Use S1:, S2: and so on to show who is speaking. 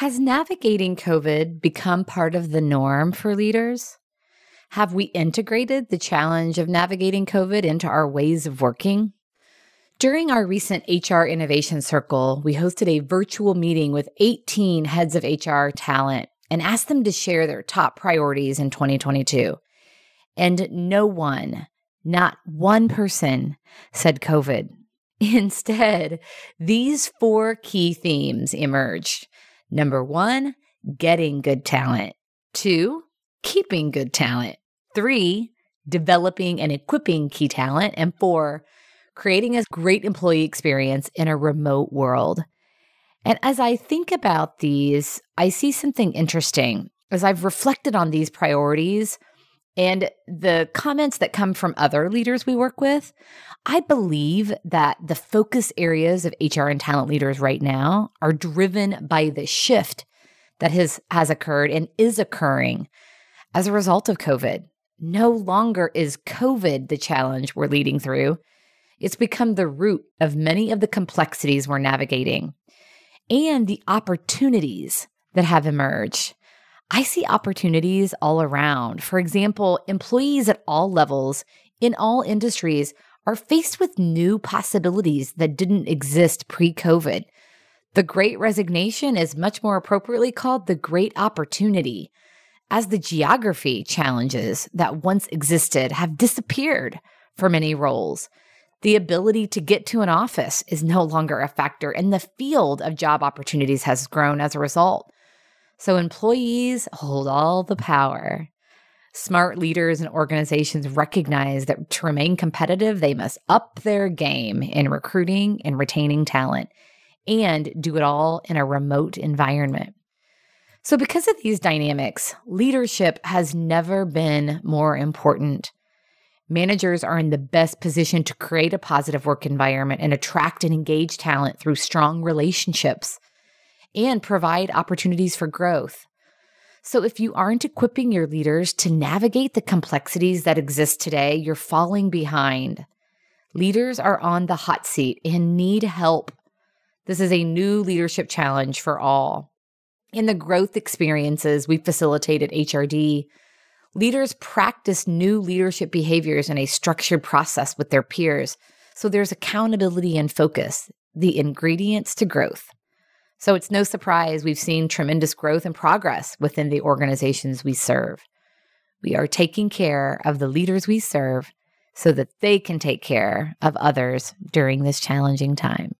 S1: Has navigating COVID become part of the norm for leaders? Have we integrated the challenge of navigating COVID into our ways of working? During our recent HR Innovation Circle, we hosted a virtual meeting with 18 heads of HR talent and asked them to share their top priorities in 2022. And no one, not one person, said COVID. Instead, these four key themes emerged Number one, getting good talent. Two, keeping good talent. Three, developing and equipping key talent. And four, creating a great employee experience in a remote world. And as I think about these, I see something interesting. As I've reflected on these priorities, and the comments that come from other leaders we work with, I believe that the focus areas of HR and talent leaders right now are driven by the shift that has, has occurred and is occurring as a result of COVID. No longer is COVID the challenge we're leading through. It's become the root of many of the complexities we're navigating and the opportunities that have emerged. I see opportunities all around. For example, employees at all levels in all industries are faced with new possibilities that didn't exist pre COVID. The great resignation is much more appropriately called the great opportunity, as the geography challenges that once existed have disappeared for many roles. The ability to get to an office is no longer a factor, and the field of job opportunities has grown as a result. So employees hold all the power. Smart leaders and organizations recognize that to remain competitive, they must up their game in recruiting and retaining talent and do it all in a remote environment. So, because of these dynamics, leadership has never been more important. Managers are in the best position to create a positive work environment and attract and engage talent through strong relationships and provide opportunities for growth. So, if you aren't equipping your leaders to navigate the complexities that exist today, you're falling behind. Leaders are on the hot seat and need help. This is a new leadership challenge for all. In the growth experiences we facilitate at HRD, leaders practice new leadership behaviors in a structured process with their peers. So there's accountability and focus, the ingredients to growth. So it's no surprise we've seen tremendous growth and progress within the organizations we serve. We are taking care of the leaders we serve so that they can take care of others during this challenging time.